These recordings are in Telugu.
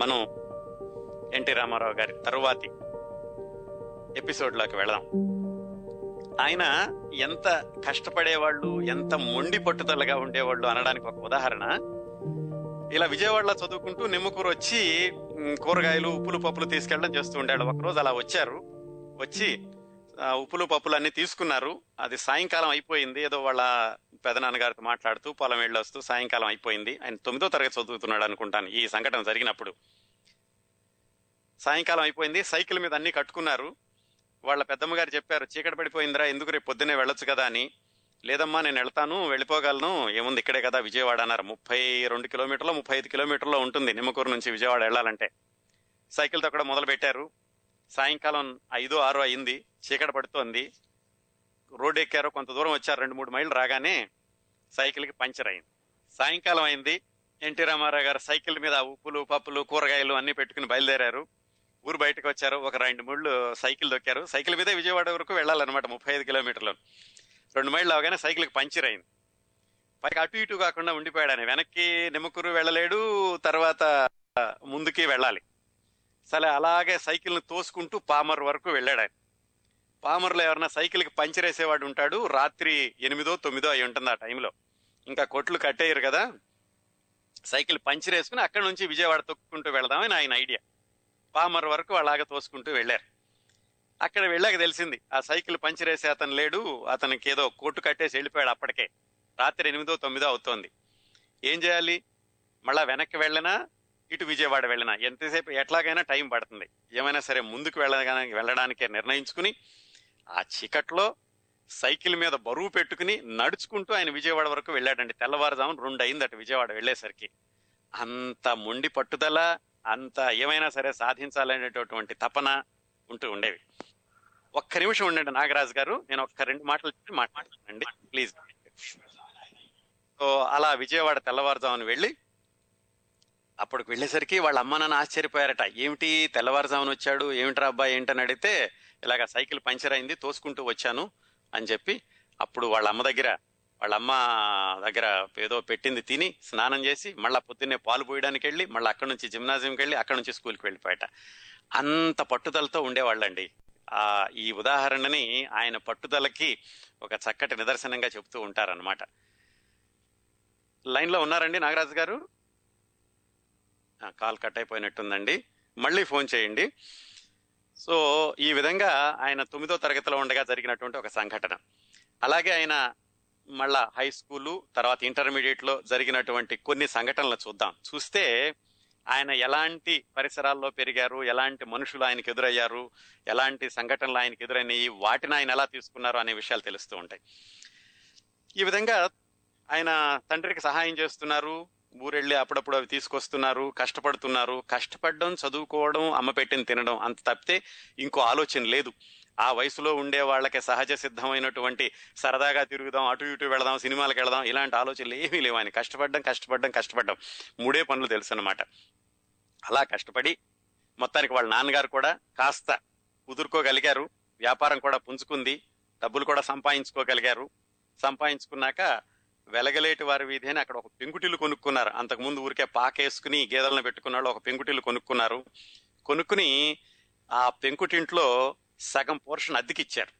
మనం ఎన్టీ రామారావు గారి తరువాతి ఎపిసోడ్లోకి వెళదాం. ఆయన ఎంత కష్టపడేవాళ్ళు ఎంత మొండి పట్టుదలగా ఉండేవాళ్ళు అనడానికి ఒక ఉదాహరణ. ఇలా విజయవాడలో చదువుకుంటూ నిమ్మకూరు వచ్చి కూరగాయలు ఉప్పులు పప్పులు తీసుకెళ్ళడం చేస్తూ ఉండేవాళ్ళు. ఒకరోజు అలా వచ్చారు. వచ్చి ఉప్పులు పప్పులు అన్ని తీసుకున్నారు. అది సాయంకాలం అయిపోయింది. ఏదో వాళ్ళ పెదనాన్నగారితో మాట్లాడుతూ పొలం వెళ్ళి వస్తూ సాయంకాలం అయిపోయింది. ఆయన తొమ్మిదో తరగతి చదువుతున్నాడు అనుకుంటాను. ఈ సంఘటన జరిగినప్పుడు సాయంకాలం అయిపోయింది. సైకిల్ మీద అన్ని కట్టుకున్నారు. వాళ్ళ పెద్దమ్మ గారు చెప్పారు చీకటి పడిపోయిందిరా ఎందుకు రేపు పొద్దునే వెళ్ళొచ్చు కదా అని. లేదమ్మా నేను వెళ్తాను వెళ్ళిపోగలను. ఏముంది ఇక్కడే కదా విజయవాడ అన్నారు. ముప్పై రెండు కిలోమీటర్లు ముప్పై ఐదు కిలోమీటర్లో ఉంటుంది నిమ్మకూరు నుంచి విజయవాడ వెళ్ళాలంటే. సైకిల్ తొక్కడం మొదలు పెట్టారు సాయంకాలం ఐదు ఆరు అయింది. చీకటి పడుతోంది. రోడ్ ఎక్కారు కొంత దూరం వచ్చారు రెండు మూడు మైళ్ళు రాగానే సైకిల్కి పంచర్ అయింది. సాయంకాలం అయింది. ఎన్టీ రామారావు గారు సైకిల్ మీద ఉప్పులు పప్పులు కూరగాయలు అన్ని పెట్టుకుని బయలుదేరారు. ఊరు బయటకు వచ్చారు. ఒక రెండు మూళ్ళు సైకిల్ దొక్కారు. సైకిల్ మీదే విజయవాడ వరకు వెళ్ళాలన్నమాట ముప్పై ఐదు కిలోమీటర్లు. రెండు మైళ్ళు అవగానే సైకిల్కి పంచర్ అయింది. పైకి అటు ఇటు కాకుండా ఉండిపోయాడు ఆయన. వెనక్కి నిమ్మకూరు వెళ్ళలేడు తర్వాత ముందుకి వెళ్ళాలి. సరే అలాగే సైకిల్ని తోసుకుంటూ పామర్ వరకు వెళ్ళాడు ఆయన. పామర్లో ఎవరైనా సైకిల్కి పంచర్ వేసేవాడు ఉంటాడు రాత్రి ఎనిమిదో తొమ్మిదో అయి ఉంటుంది ఆ టైంలో. ఇంకా కొట్లు కట్టేయరు కదా సైకిల్ పంచర్ వేసుకుని అక్కడ నుంచి విజయవాడ తొక్కుంటూ వెళదామని ఆయన ఐడియా. పామర్ వరకు అలాగ తోసుకుంటూ వెళ్ళారు. అక్కడ వెళ్ళాక తెలిసింది ఆ సైకిల్ పంచర్ వేసే అతను లేడు అతనికి ఏదో కొట్టు కట్టేసి వెళ్ళిపోయాడు అప్పటికే. రాత్రి ఎనిమిదో తొమ్మిదో అవుతోంది. ఏం చేయాలి? మళ్ళా వెనక్కి వెళ్ళినా? ఇటు విజయవాడ వెళ్ళినా? ఎంతసేపు ఎట్లాగైనా టైం పడుతుంది. ఏమైనా సరే ముందుకు వెళ్ళడానికి వెళ్ళడానికే నిర్ణయించుకుని ఆ చీకట్లో సైకిల్ మీద బరువు పెట్టుకుని నడుచుకుంటూ ఆయన విజయవాడ వరకు వెళ్ళాడండి. తెల్లవారుజామున రెండు అయింది విజయవాడ వెళ్ళేసరికి. అంత మొండి పట్టుదల అంత ఏమైనా సరే సాధించాలనేటటువంటి తపన ఉంటూ ఉండేవి. ఒక్క నిమిషం ఉండండి నాగరాజు గారు నేను ఒక్క రెండు మాటలు చెప్పి మాట్లాడండి. ప్లీజ్. సో అలా విజయవాడ తెల్లవారుజామున వెళ్ళి అప్పటికి వెళ్ళేసరికి వాళ్ళ అమ్మ నాన్న ఆశ్చర్యపోయారట. ఏమిటి తెల్లవారుజామున వచ్చాడు? ఏమిట్రా అబ్బాయి ఏంటని అడిగితే ఇలాగ సైకిల్ పంచర్ అయింది తోసుకుంటూ వచ్చాను అని చెప్పి అప్పుడు వాళ్ళ అమ్మ దగ్గర వాళ్ళ అమ్మ దగ్గర ఏదో పెట్టింది తిని స్నానం చేసి మళ్ళీ పొద్దున్నే పాలు పోయడానికి వెళ్ళి మళ్ళీ అక్కడి నుంచి జిమ్నాజియంకి వెళ్ళి అక్కడ నుంచి స్కూల్కి వెళ్ళిపోయాట. అంత పట్టుదలతో ఉండేవాళ్ళండి. ఆ ఈ ఉదాహరణని ఆయన పట్టుదలకి ఒక చక్కటి నిదర్శనంగా చెబుతూ ఉంటారన్నమాట. లైన్లో ఉన్నారండి నాగరాజు గారు? కాల్ కట్ అయిపోయినట్టుందండి. మళ్ళీ ఫోన్ చేయండి. సో ఈ విధంగా ఆయన తొమ్మిదో తరగతిలో ఉండగా జరిగినటువంటి ఒక సంఘటన. అలాగే ఆయన మళ్ళా హై స్కూలు తర్వాత ఇంటర్మీడియట్లో జరిగినటువంటి కొన్ని సంఘటనలు చూద్దాం. చూస్తే ఆయన ఎలాంటి పరిసరాల్లో పెరిగారు ఎలాంటి మనుషులు ఆయనకు ఎదురయ్యారు ఎలాంటి సంఘటనలు ఆయనకు ఎదురైనాయి వాటిని ఆయన ఎలా తీసుకున్నారు అనే విషయాలు తెలుస్తూ ఉంటాయి. ఈ విధంగా ఆయన తండ్రికి సహాయం చేస్తున్నారు ఊరెళ్ళి అప్పుడప్పుడు అవి తీసుకొస్తున్నారు కష్టపడుతున్నారు. కష్టపడడం చదువుకోవడం అమ్మ పెట్టిన తినడం అంత తప్పితే ఇంకో ఆలోచన లేదు. ఆ వయసులో ఉండే వాళ్ళకి సహజ సిద్ధమైనటువంటి సరదాగా తిరుగుదాం అటు ఇటు వెళదాం సినిమాలకు వెళదాం ఇలాంటి ఆలోచనలు ఏమీ లేవు ఆయన కష్టపడడం కష్టపడడం కష్టపడడం. మూడే పనులు తెలుసు అనమాట అలా కష్టపడి మొత్తానికి వాళ్ళ నాన్నగారు కూడా కాస్త కుదుర్కోగలిగారు. వ్యాపారం కూడా పుంజుకుంది. డబ్బులు కూడా సంపాదించుకోగలిగారు. సంపాదించుకున్నాక వెలగలేటి వారి వీధి అని అక్కడ ఒక పెంకుటిల్లు కొనుక్కున్నారు. అంతకుముందు ఊరికే పాకేసుకుని గేదెలను పెట్టుకున్నాడు ఒక పెంకుటిల్లు కొనుక్కున్నారు. కొనుక్కుని ఆ పెంకుటింట్లో సగం పోర్షన్ అద్దెకిచ్చారు.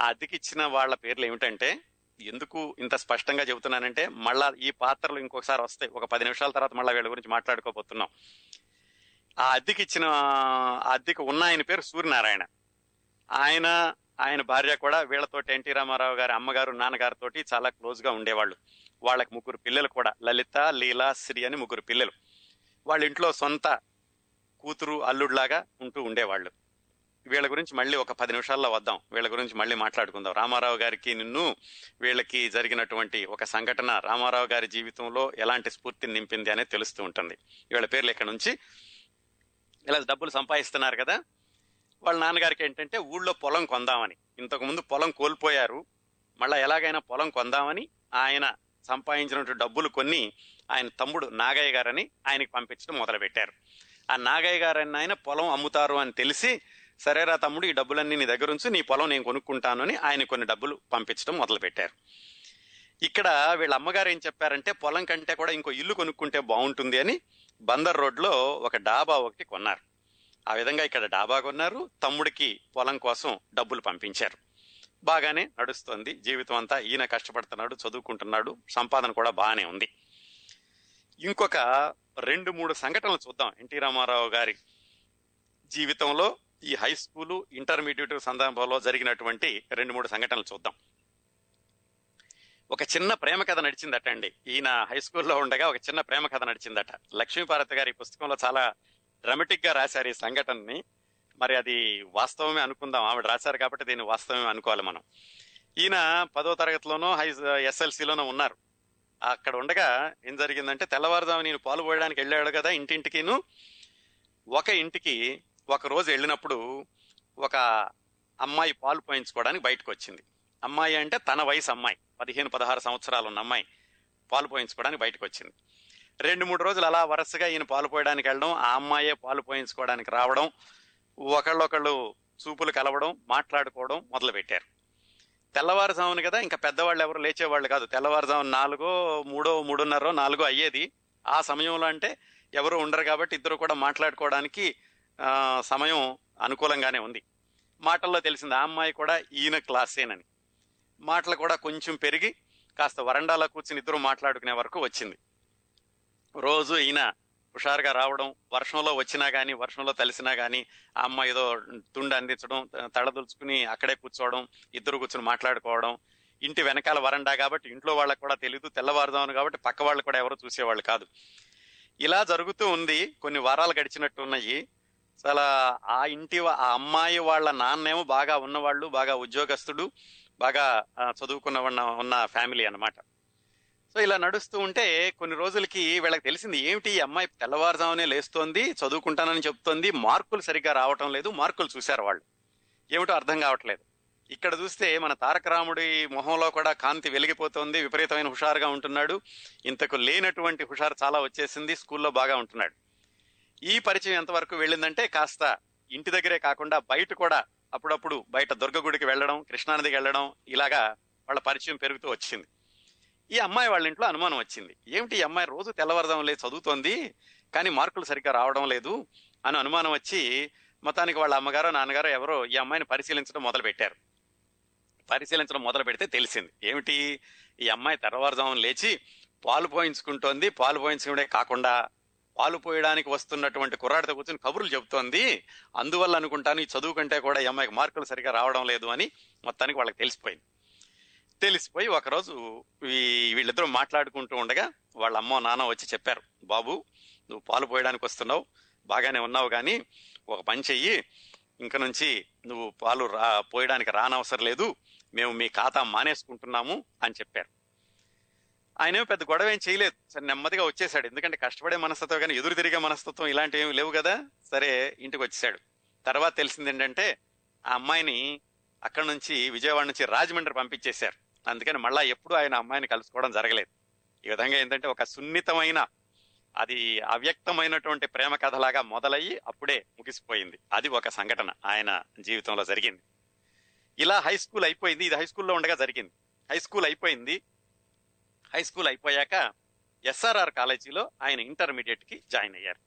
ఆ అద్దెకిచ్చిన వాళ్ళ పేర్లు ఏమిటంటే ఎందుకు ఇంత స్పష్టంగా చెబుతున్నానంటే మళ్ళా ఈ పాత్రలు ఇంకొకసారి వస్తాయి. ఒక పది నిమిషాల తర్వాత మళ్ళీ వీళ్ళ గురించి మాట్లాడుకోబోతున్నాం. ఆ అద్దెకిచ్చిన ఆ అద్దెకి ఉన్న ఆయన పేరు సూర్యనారాయణ. ఆయన ఆయన భార్య కూడా వీళ్ళతోటి ఎన్టీ రామారావు గారి అమ్మగారు నాన్నగారితోటి చాలా క్లోజ్గా ఉండేవాళ్ళు. వాళ్ళకి ముగ్గురు పిల్లలు కూడా లలిత లీలా శ్రీ అని ముగ్గురు పిల్లలు. వాళ్ళ ఇంట్లో సొంత కూతురు అల్లుడిలాగా ఉంటూ ఉండేవాళ్ళు. వీళ్ళ గురించి మళ్ళీ ఒక పది నిమిషాల్లో వద్దాం. వీళ్ళ గురించి మళ్ళీ మాట్లాడుకుందాం. రామారావు గారికి నిన్ను వీళ్ళకి జరిగినటువంటి ఒక సంఘటన రామారావు గారి జీవితంలో ఎలాంటి స్ఫూర్తిని నింపింది అనేది తెలుస్తూ ఉంటుంది. వీళ్ళ పేర్లు ఇక్కడ నుంచి ఇలా డబ్బులు సంపాదిస్తున్నారు కదా వాళ్ళ నాన్నగారికి ఏంటంటే ఊళ్ళో పొలం కొందామని. ఇంతకుముందు పొలం కోల్పోయారు. మళ్ళీ ఎలాగైనా పొలం కొందామని ఆయన సంపాదించినటువంటి డబ్బులు కొన్ని ఆయన తమ్ముడు నాగయ్య గారని ఆయనకి పంపించడం మొదలుపెట్టారు. ఆ నాగయ్య గారని ఆయన పొలం అమ్ముతారు అని తెలిసి సరేరా తమ్ముడు ఈ డబ్బులన్నీ నీ దగ్గర ఉంచి నీ పొలం నేను కొనుక్కుంటాను అని ఆయన కొన్ని డబ్బులు పంపించడం మొదలుపెట్టారు. ఇక్కడ వీళ్ళ అమ్మగారు ఏం చెప్పారంటే పొలం కంటే కూడా ఇంకో ఇల్లు కొనుక్కుంటే బాగుంటుంది అని బందర్ రోడ్లో ఒక డాబా ఒకటి కొన్నారు. ఆ విధంగా ఇక్కడ డాబా కొన్నారు. తమ్ముడికి పొలం కోసం డబ్బులు పంపించారు. బాగానే నడుస్తుంది. జీవితం అంతా ఈయన కష్టపడుతున్నాడు చదువుకుంటున్నాడు. సంపాదన కూడా బాగానే ఉంది. ఇంకొక రెండు మూడు సంఘటనలు చూద్దాం. ఎన్టీ రామారావు గారి జీవితంలో ఈ హై స్కూలు ఇంటర్మీడియట్ సందర్భంలో జరిగినటువంటి రెండు మూడు సంఘటనలు చూద్దాం. ఒక చిన్న ప్రేమ కథ నడిచిందట అండి. ఈయన హై స్కూల్లో ఉండగా ఒక చిన్న ప్రేమ కథ నడిచిందట. లక్ష్మీపార్వతి గారి పుస్తకంలో చాలా డ్రమటిక్గా రాశారు ఈ సంఘటనని. మరి అది వాస్తవమే అనుకుందాం. ఆవిడ రాశారు కాబట్టి దీన్ని వాస్తవమే అనుకోవాలి మనం. ఈయన పదో తరగతిలోనో హై ఎస్ఎల్సిలోనో ఉన్నారు. అక్కడ ఉండగా ఏం జరిగిందంటే తెల్లవారుజాము నేను పాలు పోయడానికి వెళ్ళాడు కదా ఇంటింటికిను. ఒక ఇంటికి ఒక రోజు వెళ్ళినప్పుడు ఒక అమ్మాయి పాలు పోయించుకోవడానికి బయటకు వచ్చింది. అమ్మాయి అంటే తన వయసు అమ్మాయి. పదిహేను పదహారు సంవత్సరాలు ఉన్న అమ్మాయి పాలు పోయించుకోవడానికి బయటకు వచ్చింది. రెండు మూడు రోజులు అలా వరుసగా ఈయన పాలు పోయడానికి వెళ్ళడం ఆ అమ్మాయే పాలు పోయించుకోవడానికి రావడం ఒకళ్ళొకళ్ళు చూపులు కలవడం మాట్లాడుకోవడం మొదలు పెట్టారు తెల్లవారుజామున కదా ఇంకా పెద్దవాళ్ళు ఎవరు లేచేవాళ్ళు కాదు. తెల్లవారుజామున నాలుగో మూడో మూడున్నర నాలుగో అయ్యేది. ఆ సమయంలో అంటే ఎవరు ఉండరు కాబట్టి ఇద్దరు కూడా మాట్లాడుకోవడానికి సమయం అనుకూలంగానే ఉంది. మాటల్లో తెలిసింది ఆ అమ్మాయి కూడా ఈయన క్లాసేనని. మాటలు కూడా కొంచెం పెరిగి కాస్త వరండాలో కూర్చుని ఇద్దరు మాట్లాడుకునే వరకు వచ్చింది. రోజు ఈయన హుషారుగా రావడం వర్షంలో వచ్చినా కానీ వర్షంలో తలిసినా కానీ ఆ ఏదో తుండి అందించడం తడదులుచుకుని అక్కడే కూర్చోవడం ఇద్దరు కూర్చుని మాట్లాడుకోవడం ఇంటి వెనకాల వరండా కాబట్టి ఇంట్లో వాళ్ళకి కూడా తెలియదు తెల్లవారుదామని కాబట్టి పక్క వాళ్ళు కూడా ఎవరు చూసేవాళ్ళు కాదు. ఇలా జరుగుతూ ఉంది కొన్ని వారాలు గడిచినట్టు ఉన్నాయి. చాలా ఆ ఇంటి ఆ అమ్మాయి వాళ్ళ నాన్నేమో బాగా ఉన్నవాళ్ళు బాగా ఉద్యోగస్తుడు బాగా చదువుకున్న ఉన్న- ఉన్న ఫ్యామిలీ అన్నమాట. సో ఇలా నడుస్తూ ఉంటే కొన్ని రోజులకి వీళ్ళకి తెలిసింది ఏమిటి ఈ అమ్మాయి తెల్లవారుజామునే లేస్తోంది చదువుకుంటానని చెప్తోంది మార్కులు సరిగ్గా రావటం లేదు మార్కులు చూశారు వాళ్ళు. ఏమిటో అర్థం కావట్లేదు. ఇక్కడ చూస్తే మన తారక రాముడి మొహంలో కూడా కాంతి వెలిగిపోతోంది విపరీతమైన హుషారుగా ఉంటున్నాడు. ఇంతకు లేనటువంటి హుషారు చాలా వచ్చేసింది స్కూల్లో బాగా ఉంటున్నాడు. ఈ పరిచయం ఎంతవరకు వెళ్ళిందంటే కాస్త ఇంటి దగ్గరే కాకుండా బయట కూడా అప్పుడప్పుడు బయట దుర్గగుడికి వెళ్ళడం కృష్ణానదికి వెళ్ళడం ఇలాగా వాళ్ళ పరిచయం పెరుగుతూ వచ్చింది. ఈ అమ్మాయి వాళ్ళ ఇంట్లో అనుమానం వచ్చింది. ఏమిటి ఈ అమ్మాయి రోజు తెల్లవారుదాం లేదు చదువుతోంది? కానీ మార్కులు సరిగ్గా రావడం లేదు అని అనుమానం వచ్చి మొత్తానికి వాళ్ళ అమ్మగారో నాన్నగారో ఎవరో ఈ అమ్మాయిని పరిశీలించడం మొదలు పెట్టారు పరిశీలించడం మొదలు పెడితే తెలిసింది. ఏమిటి? ఈ అమ్మాయి తెల్లవారుజామున లేచి పాలు పోయించుకుంటోంది. పాలు పోయించుకునే కాకుండా పాలు పోయడానికి వస్తున్నటువంటి కుర్రాడితో కూర్చొని కబుర్లు చెబుతోంది. అందువల్ల అనుకుంటాను ఈ చదువు కంటే కూడా ఈ అమ్మాయికి మార్కులు సరిగా రావడం లేదు అని మొత్తానికి వాళ్ళకి తెలిసిపోయింది. తెలిసిపోయి ఒకరోజు వీళ్ళిద్దరూ మాట్లాడుకుంటూ ఉండగా వాళ్ళ అమ్మ నాన్న వచ్చి చెప్పారు బాబు నువ్వు పాలు పోయడానికి వస్తున్నావు బాగానే ఉన్నావు కానీ ఒక పని చెయ్యి ఇంక నుంచి నువ్వు పాలు రా పోయడానికి రానవసరం లేదు మేము మీ ఖాతా మానేసుకుంటున్నాము అని చెప్పారు. ఆయనేమో పెద్ద గొడవ ఏం చేయలేదు. సరే నెమ్మదిగా వచ్చేసాడు ఎందుకంటే కష్టపడే మనస్తత్వం కానీ ఎదురు తిరిగే మనస్తత్వం ఇలాంటివి ఏమి లేవు కదా. సరే ఇంటికి వచ్చేసాడు తర్వాత తెలిసింది ఏంటంటే ఆ అమ్మాయిని అక్కడ నుంచి విజయవాడ నుంచి రాజమండ్రి పంపించేశారు. అందుకని మళ్ళా ఎప్పుడు ఆయన అమ్మాయిని కలుసుకోవడం జరగలేదు. ఈ విధంగా ఏంటంటే ఒక సున్నితమైన అది అవ్యక్తమైనటువంటి ప్రేమ కథలాగా మొదలయ్యి అప్పుడే ముగిసిపోయింది. అది ఒక సంఘటన ఆయన జీవితంలో జరిగింది. ఇలా హై స్కూల్ అయిపోయింది. ఇది హై స్కూల్లో ఉండగా జరిగింది. హై స్కూల్ అయిపోయింది. హై స్కూల్ అయిపోయాక ఎస్ఆర్ఆర్ కాలేజీలో ఆయన ఇంటర్మీడియట్కి జాయిన్ అయ్యారు.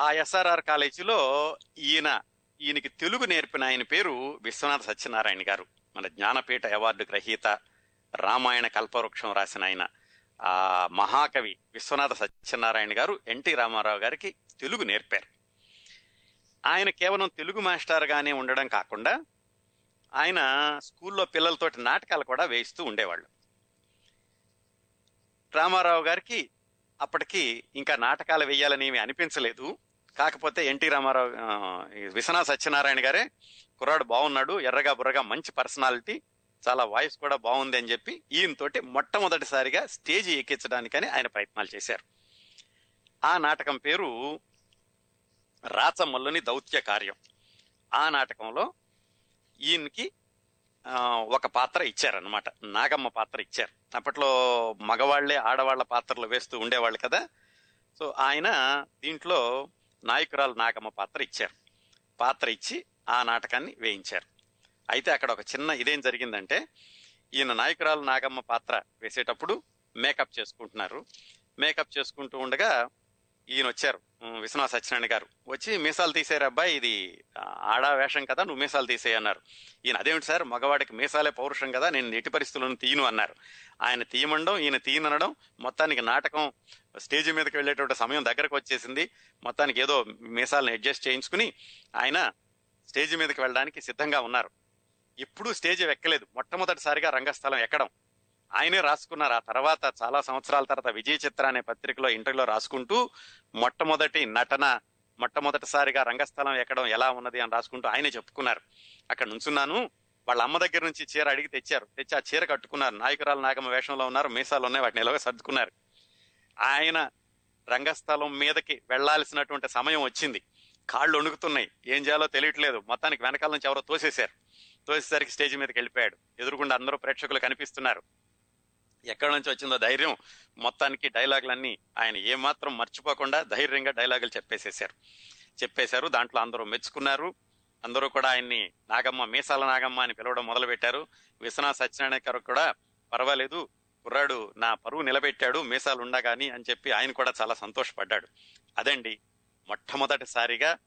ఆ ఎస్ఆర్ఆర్ కాలేజీలో ఈయన ఈయనకి తెలుగు నేర్పిన ఆయన పేరు విశ్వనాథ సత్యనారాయణ గారు. మన జ్ఞానపీఠ అవార్డు గ్రహీత రామాయణ కల్పవృక్షం రాసిన ఆయన ఆ మహాకవి విశ్వనాథ సత్యనారాయణ గారు ఎన్టీ రామారావు గారికి తెలుగు నేర్పారు. ఆయన కేవలం తెలుగు మాస్టర్గానే ఉండడం కాకుండా ఆయన స్కూల్లో పిల్లలతోటి నాటకాలు కూడా వేయిస్తూ ఉండేవాళ్ళు. రామారావు గారికి అప్పటికి ఇంకా నాటకాలు వేయాలని అనిపించలేదు. కాకపోతే ఎన్టీ రామారావు ఆ, విశ్వనాథ సత్యనారాయణ గారే కుర్రాడు బాగున్నాడు ఎర్రగా బుర్రగా మంచి పర్సనాలిటీ చాలా వాయిస్ కూడా బాగుంది అని చెప్పి ఈయనతోటి మొట్టమొదటిసారిగా స్టేజ్ ఎక్కించడానికని ఆయన ప్రయత్నాలు చేశారు. ఆ నాటకం పేరు రాచమల్లుని దౌత్య కార్యం. ఆ నాటకంలో ఈయనకి ఒక పాత్ర ఇచ్చారనమాట నాగమ్మ పాత్ర ఇచ్చారు. అప్పట్లో మగవాళ్ళే ఆడవాళ్ళ పాత్రలు వేస్తూ ఉండేవాళ్ళు కదా. సో ఆయన దీంట్లో నాయకురాలు నాగమ్మ పాత్ర ఇచ్చారు. పాత్ర ఇచ్చి ఆ నాటకాన్ని వేయించారు. అయితే అక్కడ ఒక చిన్న ఇదేం జరిగిందంటే ఈయన నాయకురాలు నాగమ్మ పాత్ర వేసేటప్పుడు మేకప్ చేసుకుంటున్నారు. మేకప్ చేసుకుంటూ ఉండగా ఈయన వచ్చారు విశ్వనాథ సత్యనారాయణ గారు వచ్చి మీసాలు తీసేరు అబ్బాయి ఇది ఆడా వేషం కదా నువ్వు మీసాలు తీసేయి అన్నారు. ఈయన అదేమిటి సార్ మగవాడికి మీసాలే పౌరుషం కదా నేను ఎట్టి పరిస్థితులను తీయను అన్నారు. ఆయన తీయమండం ఈయన తీయనడం మొత్తానికి నాటకం స్టేజ్ మీదకి వెళ్ళేటువంటి సమయం దగ్గరకు వచ్చేసింది. మొత్తానికి ఏదో మీసాలను అడ్జస్ట్ చేయించుకుని ఆయన స్టేజ్ మీదకి వెళ్ళడానికి సిద్ధంగా ఉన్నారు. ఇప్పుడు స్టేజ్ ఎక్కలేదు. మొట్టమొదటిసారిగా రంగస్థలం ఎక్కడం. ఆయనే రాసుకున్నారు. ఆ తర్వాత చాలా సంవత్సరాల తర్వాత విజయ చిత్ర అనే పత్రికలో ఇంటర్లో రాసుకుంటూ మొట్టమొదటి నటన మొట్టమొదటిసారిగా రంగస్థలం ఎక్కడం ఎలా ఉన్నది అని రాసుకుంటూ ఆయనే చెప్పుకున్నారు. అక్కడ నుంచున్నాను. వాళ్ళ అమ్మ దగ్గర నుంచి చీర అడిగి తెచ్చారు. తెచ్చి ఆ చీర కట్టుకున్నారు. నాయకురాలు నాగమ్మ వేషంలో ఉన్నారు. మీసాలు ఉన్నాయి. వాటిని ఎలాగో సర్దుకున్నారు. ఆయన రంగస్థలం మీదకి వెళ్ళాల్సినటువంటి సమయం వచ్చింది. కాళ్ళు వణుకుతున్నాయి. ఏం చేయాలో తెలియట్లేదు. మొత్తానికి వెనకాల నుంచి ఎవరో తోసేశారు. తోసేసరికి స్టేజ్ మీదకి వెళ్ళిపోయాడు. ఎదురుగుండా అందరూ ప్రేక్షకులు కనిపిస్తున్నారు. ఎక్కడి నుంచి వచ్చిందో ధైర్యం మొత్తానికి డైలాగులన్నీ ఆయన ఏమాత్రం మర్చిపోకుండా ధైర్యంగా డైలాగులు చెప్పేసేశారు. చెప్పేశారు దాంట్లో అందరూ మెచ్చుకున్నారు. అందరూ కూడా ఆయన్ని నాగమ్మ మీసాల నాగమ్మ అని పిలవడం మొదలుపెట్టారు. విశ్వనాథ్ విశ్వనాథ సత్యనారాయణ గారు కూడా పర్వాలేదు కుర్రాడు నా పరువు నిలబెట్టాడు మీసాలు ఉండగాని అని చెప్పి ఆయన కూడా చాలా సంతోషపడ్డాడు. అదండి మొట్టమొదటిసారిగా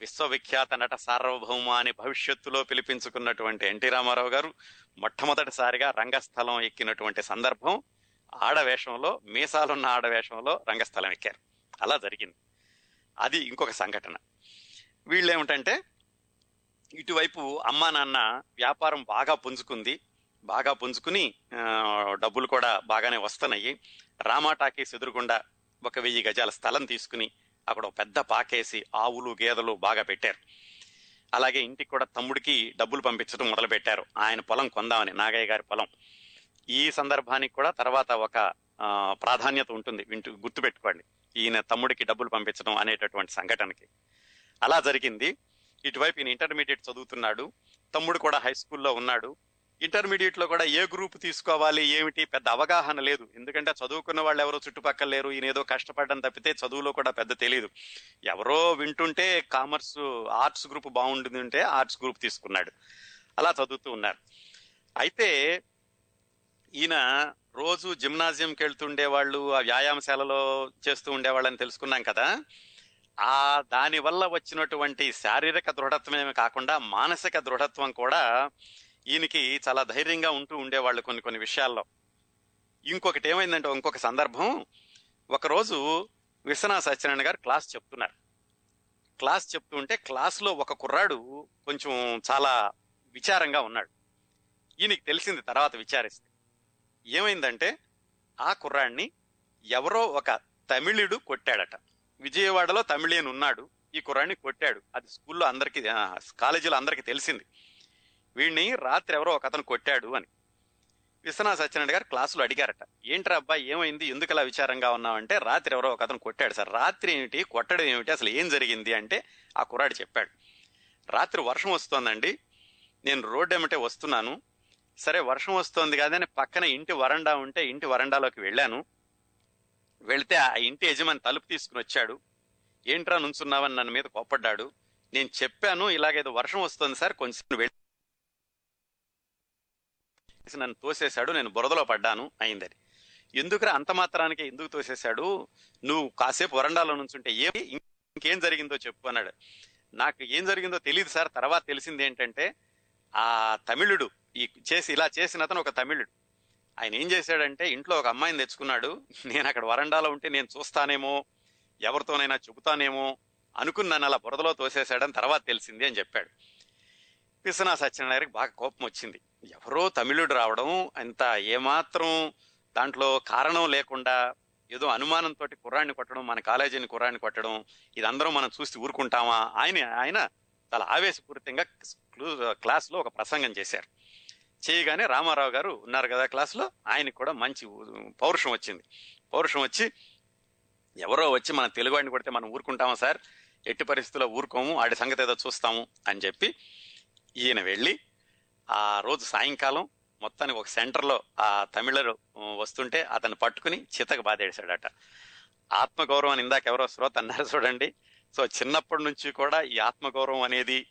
విశ్వవిఖ్యాత నట సార్వభౌమ అని భవిష్యత్తులో పిలిపించుకున్నటువంటి ఎన్టీ రామారావు గారు మొట్టమొదటిసారిగా రంగస్థలం ఎక్కినటువంటి సందర్భం ఆడవేషంలో మీసాలున్న ఆడవేషంలో రంగస్థలం ఎక్కారు. అలా జరిగింది. అది ఇంకొక సంఘటన. వీళ్ళేమిటంటే ఇటువైపు అమ్మా నాన్న వ్యాపారం బాగా పుంజుకుంది. బాగా పుంజుకుని డబ్బులు కూడా బాగానే వస్తున్నాయి. రామాటాకి ఎదురుగుండా ఒక వెయ్యి గజాల స్థలం తీసుకుని అక్కడ ఒక పెద్ద పాకేసి ఆవులు గేదెలు బాగా పెట్టారు. అలాగే ఇంటికి కూడా తమ్ముడికి డబ్బులు పంపించడం మొదలు పెట్టారు ఆయన పొలం కొందామని నాగయ్య గారి పొలం. ఈ సందర్భానికి కూడా తర్వాత ఒక ప్రాధాన్యత ఉంటుంది. వింటూ గుర్తుపెట్టుకోండి. ఈయన తమ్ముడికి డబ్బులు పంపించడం అనేటటువంటి సంఘటనకి. అలా జరిగింది. ఇటువైపు ఈయన ఇంటర్మీడియట్ చదువుతున్నాడు. తమ్ముడు కూడా హై స్కూల్లో ఉన్నాడు. ఇంటర్మీడియట్లో కూడా ఏ గ్రూప్ తీసుకోవాలి ఏమిటి పెద్ద అవగాహన లేదు. ఎందుకంటే చదువుకున్న వాళ్ళు ఎవరో చుట్టుపక్కల లేరు ఈయన ఏదో కష్టపడడం తప్పితే చదువులో కూడా పెద్ద తెలియదు ఎవరో వింటుంటే కామర్స్ ఆర్ట్స్ గ్రూప్ బాగుంటుంది ఉంటే ఆర్ట్స్ గ్రూప్ తీసుకున్నాడు. అలా చదువుతూ ఉన్నారు. అయితే ఈయన రోజు జిమ్నాజియంకి వెళ్తుండే వాళ్ళు ఆ వ్యాయామశాలలో చేస్తూ ఉండేవాళ్ళని తెలుసుకున్నాం కదా. ఆ దానివల్ల వచ్చినటువంటి శారీరక దృఢత్వమే కాకుండా మానసిక దృఢత్వం కూడా ఈయనకి చాలా ధైర్యంగా ఉంటూ ఉండేవాళ్ళు కొన్ని కొన్ని విషయాల్లో. ఇంకొకటి ఏమైందంటే ఇంకొక సందర్భం. ఒకరోజు విశ్వనాథ సత్యనారాయణ గారు క్లాస్ చెప్తున్నారు. క్లాస్ చెప్తూ ఉంటే క్లాస్లో ఒక కుర్రాడు కొంచెం చాలా విచారంగా ఉన్నాడు. ఈయనకి తెలిసింది తర్వాత విచారిస్తే. ఏమైందంటే ఆ కుర్రాడిని ఎవరో ఒక తమిళుడు కొట్టాడట. విజయవాడలో తమిళియన్ ఉన్నాడు ఈ కుర్రాడిని కొట్టాడు. అది స్కూల్లో అందరికి కాలేజీలో అందరికీ తెలిసింది. వీడిని రాత్రి ఎవరో ఒక అతను కొట్టాడు అని. విశ్వనాథ సత్యనారాయణ గారు క్లాసులో అడిగారట ఏంట్రా అబ్బాయి ఏమైంది? ఎందుకు అలా విచారంగా ఉన్నావంటే రాత్రి ఎవరో ఒక అతను కొట్టాడు సార్. రాత్రి ఏమిటి కొట్టడం ఏమిటి? అసలు ఏం జరిగింది? అంటే ఆ కుర్రాడు చెప్పాడు రాత్రి వర్షం వస్తోందండి. నేను రోడ్డు ఏమిటే వస్తున్నాను. సరే వర్షం వస్తోంది కాదని పక్కన ఇంటి వరండా ఉంటే ఇంటి వరండాలోకి వెళ్ళాను. వెళితే ఆ ఇంటి యజమాని తలుపు తీసుకుని వచ్చాడు. ఏంట్రా నుంచున్నావని నన్ను మీద కోప్పడ్డాడు? నేను చెప్పాను ఇలాగేదో వర్షం వస్తుంది సార్ కొంచెం వెళ్ళి నన్ను తోసేశాడు నేను బురదలో పడ్డాను అయిందని ఎందుకురా అంత మాత్రానికి ఎందుకు తోసేశాడు? నువ్వు కాసేపు వరండాలో నుంచుంటే ఏ ఇంకేం జరిగిందో చెప్పు అన్నాడు. నాకు ఏం జరిగిందో తెలియదు సార్ తర్వాత తెలిసింది ఏంటంటే ఆ తమిళుడు ఈ చేసి ఇలా చేసిన అతను ఒక తమిళుడు. ఆయన ఏం చేశాడంటే ఇంట్లో ఒక అమ్మాయిని తెచ్చుకున్నాడు. నేను అక్కడ వరండాలో ఉంటే నేను చూస్తానేమో ఎవరితోనైనా చెబుతానేమో అనుకుని నన్ను అలా బురదలో తోసేశాడని తర్వాత తెలిసింది అని చెప్పాడు. విశ్వనాథ్ సత్యనారాయణకి బాగా కోపం వచ్చింది. ఎవరో తమిళుడు రావడం అంత ఏమాత్రం దాంట్లో కారణం లేకుండా ఏదో అనుమానంతో కుర్రాన్ని కొట్టడం మన కాలేజీని కుర్రాన్ని కొట్టడం ఇదందరం మనం చూసి ఊరుకుంటామా? ఆయన ఆయన చాలా ఆవేశపూరితంగా క్లాస్లో ఒక ప్రసంగం చేశారు. చేయగానే రామారావు గారు ఉన్నారు కదా క్లాస్లో ఆయనకి కూడా మంచి పౌరుషం వచ్చింది. పౌరుషం వచ్చి ఎవరో వచ్చి మన తెలుగువాడిని కొడితే మనం ఊరుకుంటామా సార్? ఎట్టి పరిస్థితుల్లో ఊరుకోము ఆడి సంగతి ఏదో చూస్తాము అని చెప్పి ఈయన వెళ్ళి ఆ రోజు సాయంకాలం మొత్తానికి ఒక సెంటర్లో ఆ తమిళరు వస్తుంటే అతను పట్టుకుని చితక బాధేశాడట ఆత్మగౌరవం అని ఇందాక ఎవరో శ్రోత అన్నారు చూడండి. సో చిన్నప్పటి నుంచి కూడా ఈ ఆత్మగౌరవం అనేది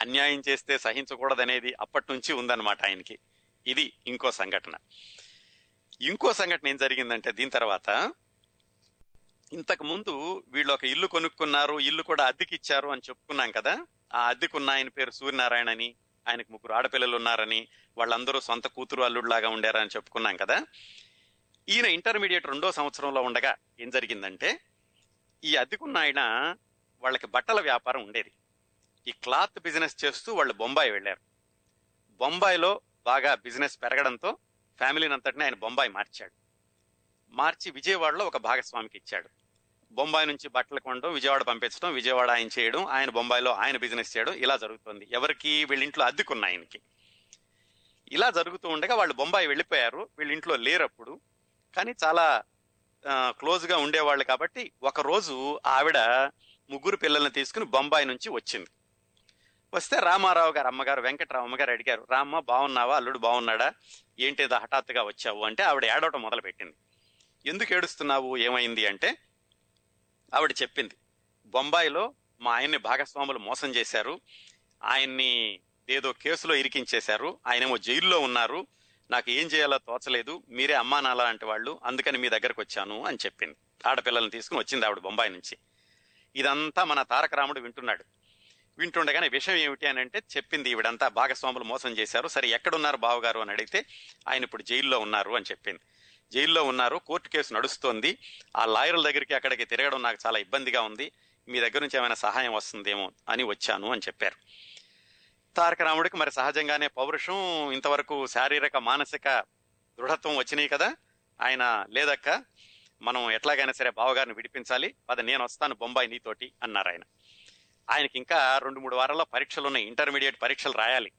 అన్యాయం చేస్తే సహించకూడదు అనేది అప్పటి నుంచి ఉందన్నమాట ఆయనకి. ఇది ఇంకో సంఘటన. ఇంకో సంఘటన ఏం జరిగిందంటే దీని తర్వాత ఇంతకు ముందు వీళ్ళు ఒక ఇల్లు కొనుక్కున్నారు ఇల్లు కూడా అద్దెకి ఇచ్చారు అని చెప్పుకున్నాం కదా. ఆ అద్దెకున్న ఆయన పేరు సూర్యనారాయణ అని. ఆయనకు ముగ్గురు ఆడపిల్లలు ఉన్నారని వాళ్ళందరూ సొంత కూతురు అల్లుడులాగా ఉండారని చెప్పుకున్నాం కదా. ఈయన ఇంటర్మీడియట్ రెండో సంవత్సరంలో ఉండగా ఏం జరిగిందంటే ఈ అద్దెకున్న ఆయన వాళ్ళకి బట్టల వ్యాపారం ఉండేది. ఈ క్లాత్ బిజినెస్ చేస్తూ వాళ్ళు బొంబాయి వెళ్ళారు. బొంబాయిలో బాగా బిజినెస్ పెరగడంతో ఫ్యామిలీని అంతటిని ఆయన బొంబాయి మార్చాడు. మార్చి విజయవాడలో ఒక భాగస్వామికి ఇచ్చాడు. బొంబాయి నుంచి బట్టలు కొనడం విజయవాడ పంపించడం విజయవాడ ఆయన చేయడం ఆయన బొంబాయిలో ఆయన బిజినెస్ చేయడం ఇలా జరుగుతుంది. ఎవరికి వీళ్ళింట్లో అద్దెకున్న ఆయనకి. ఇలా జరుగుతూ ఉండగా వాళ్ళు బొంబాయి వెళ్ళిపోయారు. వీళ్ళ ఇంట్లో లేరప్పుడు. కానీ చాలా క్లోజ్గా ఉండేవాళ్ళు కాబట్టి ఒకరోజు ఆవిడ ముగ్గురు పిల్లల్ని తీసుకుని బొంబాయి నుంచి వచ్చింది. వస్తే రామారావు గారు అమ్మగారు వెంకటరామమ్మ గారు అడిగారు రామ్మ బాగున్నావా అల్లుడు బాగున్నాడా ఏంటిదో హఠాత్తుగా వచ్చావు? అంటే ఆవిడ ఏడవటం మొదలు పెట్టింది ఎందుకు ఏడుస్తున్నావు? ఏమైంది? అంటే ఆవిడ చెప్పింది బొంబాయిలో మా ఆయన్ని భాగస్వాములు మోసం చేశారు. ఆయన్ని ఏదో కేసులో ఇరికించేశారు. ఆయనేమో జైల్లో ఉన్నారు. నాకు ఏం చేయాలో తోచలేదు. మీరే అమ్మా నాలా అంటే వాళ్ళు. అందుకని మీ దగ్గరకు వచ్చాను అని చెప్పింది. ఆడపిల్లల్ని తీసుకుని వచ్చింది ఆవిడ బొంబాయి నుంచి. ఇదంతా మన తారక రాముడు వింటున్నాడు. వింటుండగానే విషయం ఏమిటి అని అంటే చెప్పింది ఈవిడంతా భాగస్వాములు మోసం చేశారు. సరే ఎక్కడున్నారు బావగారు? అని అడిగితే ఆయన ఇప్పుడు జైల్లో ఉన్నారు అని చెప్పింది. జైల్లో ఉన్నారు. కోర్టు కేసు నడుస్తోంది. ఆ లాయర్ల దగ్గరికి అక్కడికి తిరగడం నాకు చాలా ఇబ్బందిగా ఉంది. మీ దగ్గర నుంచి ఏమైనా సహాయం వస్తుందేమో అని వచ్చాను అని చెప్పారు. తారక రాముడికి మరి సహజంగానే పౌరుషం ఇంతవరకు శారీరక మానసిక దృఢత్వం వచ్చినాయి కదా. ఆయన లేదక్క మనం ఎట్లాగైనా సరే బావగారిని విడిపించాలి. పద నేను వస్తాను బొంబాయి నీతోటి అన్నారు ఆయన. ఆయనకి ఇంకా రెండు మూడు వారాల్లో పరీక్షలు ఉన్నాయి. ఇంటర్మీడియట్ పరీక్షలు రాయాలి.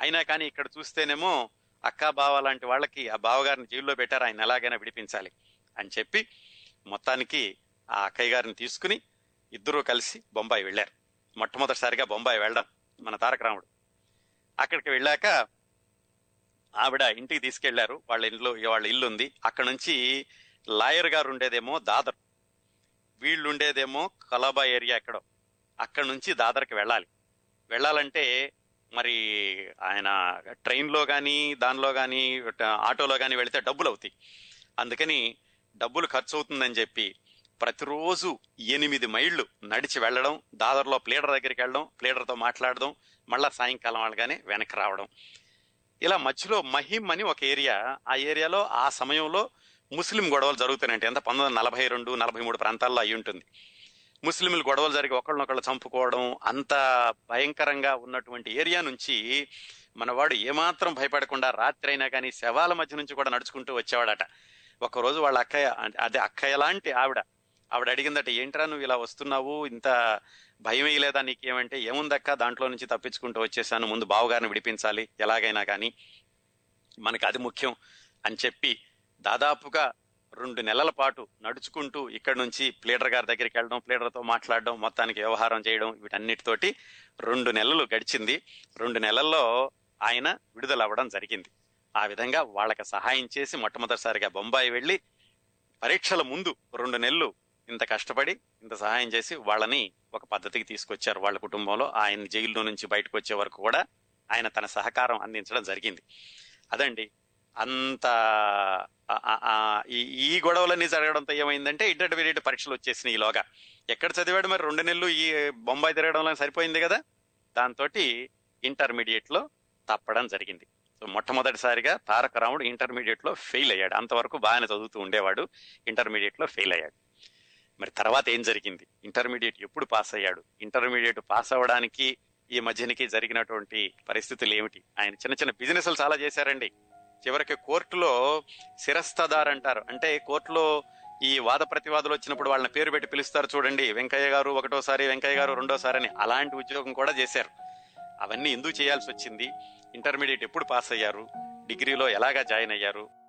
అయినా కానీ ఇక్కడ చూస్తేనేమో అక్క బావ లాంటి వాళ్ళకి ఆ బావగారిని జైల్లో పెట్టారు ఆయన ఎలాగైనా విడిపించాలి అని చెప్పి మొత్తానికి ఆ అక్కయ్య గారిని తీసుకుని ఇద్దరూ కలిసి బొంబాయి వెళ్ళారు. మొట్టమొదటిసారిగా బొంబాయి వెళ్ళడం మన తారక రాముడు. అక్కడికి వెళ్ళాక ఆవిడ ఇంటికి తీసుకెళ్ళారు. వాళ్ళ ఇంట్లో వాళ్ళ ఇల్లు ఉంది. అక్కడ నుంచి లాయర్ గారు ఉండేదేమో దాదర్. వీళ్ళు ఉండేదేమో కలాబా ఏరియా ఎక్కడో. అక్కడ నుంచి దాదర్కి వెళ్ళాలి. వెళ్ళాలంటే మరి ఆయన ట్రైన్లో కానీ దానిలో కానీ ఆటోలో కానీ వెళితే డబ్బులు అవుతాయి అందుకని డబ్బులు ఖర్చు అవుతుందని చెప్పి ప్రతిరోజు ఎనిమిది మైళ్ళు నడిచి వెళ్ళడం దాదర్లో ప్లేడర్ దగ్గరికి వెళ్ళడం ప్లేడర్తో మాట్లాడడం మళ్ళా సాయంకాలం వాళ్ళగానే వెనక్కి రావడం. ఇలా మధ్యలో మహిమ్ అని ఒక ఏరియా ఆ ఏరియాలో ఆ సమయంలో ముస్లిం గొడవలు జరుగుతున్నాయంటే ఎంత? పంతొమ్మిది వందల నలభై రెండు నలభై మూడు ప్రాంతాల్లో అయి ఉంటుంది ముస్లింలు గొడవలు జరిగి ఒకళ్ళనొకళ్ళు చంపుకోవడం అంత భయంకరంగా ఉన్నటువంటి ఏరియా నుంచి మనవాడు ఏమాత్రం భయపడకుండా రాత్రి అయినా కానీ శవాల మధ్య నుంచి కూడా నడుచుకుంటూ వచ్చేవాడట. ఒకరోజు వాళ్ళ అక్కయ్య అదే అక్కయ్య లాంటి ఆవిడ ఆవిడ అడిగిందట ఏంట్రా నువ్వు ఇలా వస్తున్నావు? ఇంత భయం వేయలేదా నీకేమంటే? ఏముందక్క? దాంట్లో నుంచి తప్పించుకుంటూ వచ్చేసాను. ముందు బావగారిని విడిపించాలి ఎలాగైనా కానీ. మనకి అది ముఖ్యం అని చెప్పి దాదాపుగా రెండు నెలల పాటు నడుచుకుంటూ ఇక్కడ నుంచి ప్లేడర్ గారి దగ్గరికి వెళ్ళడం ప్లేడర్తో మాట్లాడడం మొత్తానికి వ్యవహారం చేయడం వీటన్నిటితోటి రెండు నెలలు గడిచింది. రెండు నెలల్లో ఆయన విడుదల అవ్వడం జరిగింది. ఆ విధంగా వాళ్ళకి సహాయం చేసి మొట్టమొదటిసారిగా బొంబాయి వెళ్ళి పరీక్షల ముందు రెండు నెలలు ఇంత కష్టపడి ఇంత సహాయం చేసి వాళ్ళని ఒక పద్ధతికి తీసుకొచ్చారు వాళ్ళ కుటుంబంలో. ఆయన జైల్లో నుంచి బయటకు వచ్చే వరకు కూడా ఆయన తన సహకారం అందించడం జరిగింది. అదండి. అంత ఈ గొడవలన్నీ జరగడంతో ఏమైందంటే ఇంటర్మీడియట్ పరీక్షలు వచ్చేసినాయి ఈలోగా ఎక్కడ చదివాడు మరి? రెండు నెలలు ఈ బొంబాయి తిరగడంలో సరిపోయింది కదా? దాంతో ఇంటర్మీడియట్లో తప్పడం జరిగింది. సో మొట్టమొదటిసారిగా తారక రాముడు ఇంటర్మీడియట్లో ఫెయిల్ అయ్యాడు. అంతవరకు బాగానే చదువుతూ ఉండేవాడు. ఇంటర్మీడియట్లో ఫెయిల్ అయ్యాడు. మరి తర్వాత ఏం జరిగింది? ఇంటర్మీడియట్ ఎప్పుడు పాస్ అయ్యాడు? ఇంటర్మీడియట్ పాస్ అవ్వడానికి ఈ మధ్యనికి జరిగినటువంటి పరిస్థితులు ఏమిటి? ఆయన చిన్న చిన్న బిజినెస్లు చాలా చేశారండి. చివరికి కోర్టులో శిరస్తదార్ అంటారు. అంటే కోర్టులో ఈ వాద ప్రతివాదులు వచ్చినప్పుడు వాళ్ళని పేరు పెట్టి పిలుస్తారు చూడండి. వెంకయ్య గారు ఒకటోసారి వెంకయ్య గారు రెండోసారి అని అలాంటి ఉద్యోగం కూడా చేశారు. అవన్నీ ఎందుకు చేయాల్సి వచ్చింది? ఇంటర్మీడియట్ ఎప్పుడు పాస్ అయ్యారు? డిగ్రీలో ఎలాగా జాయిన్ అయ్యారు?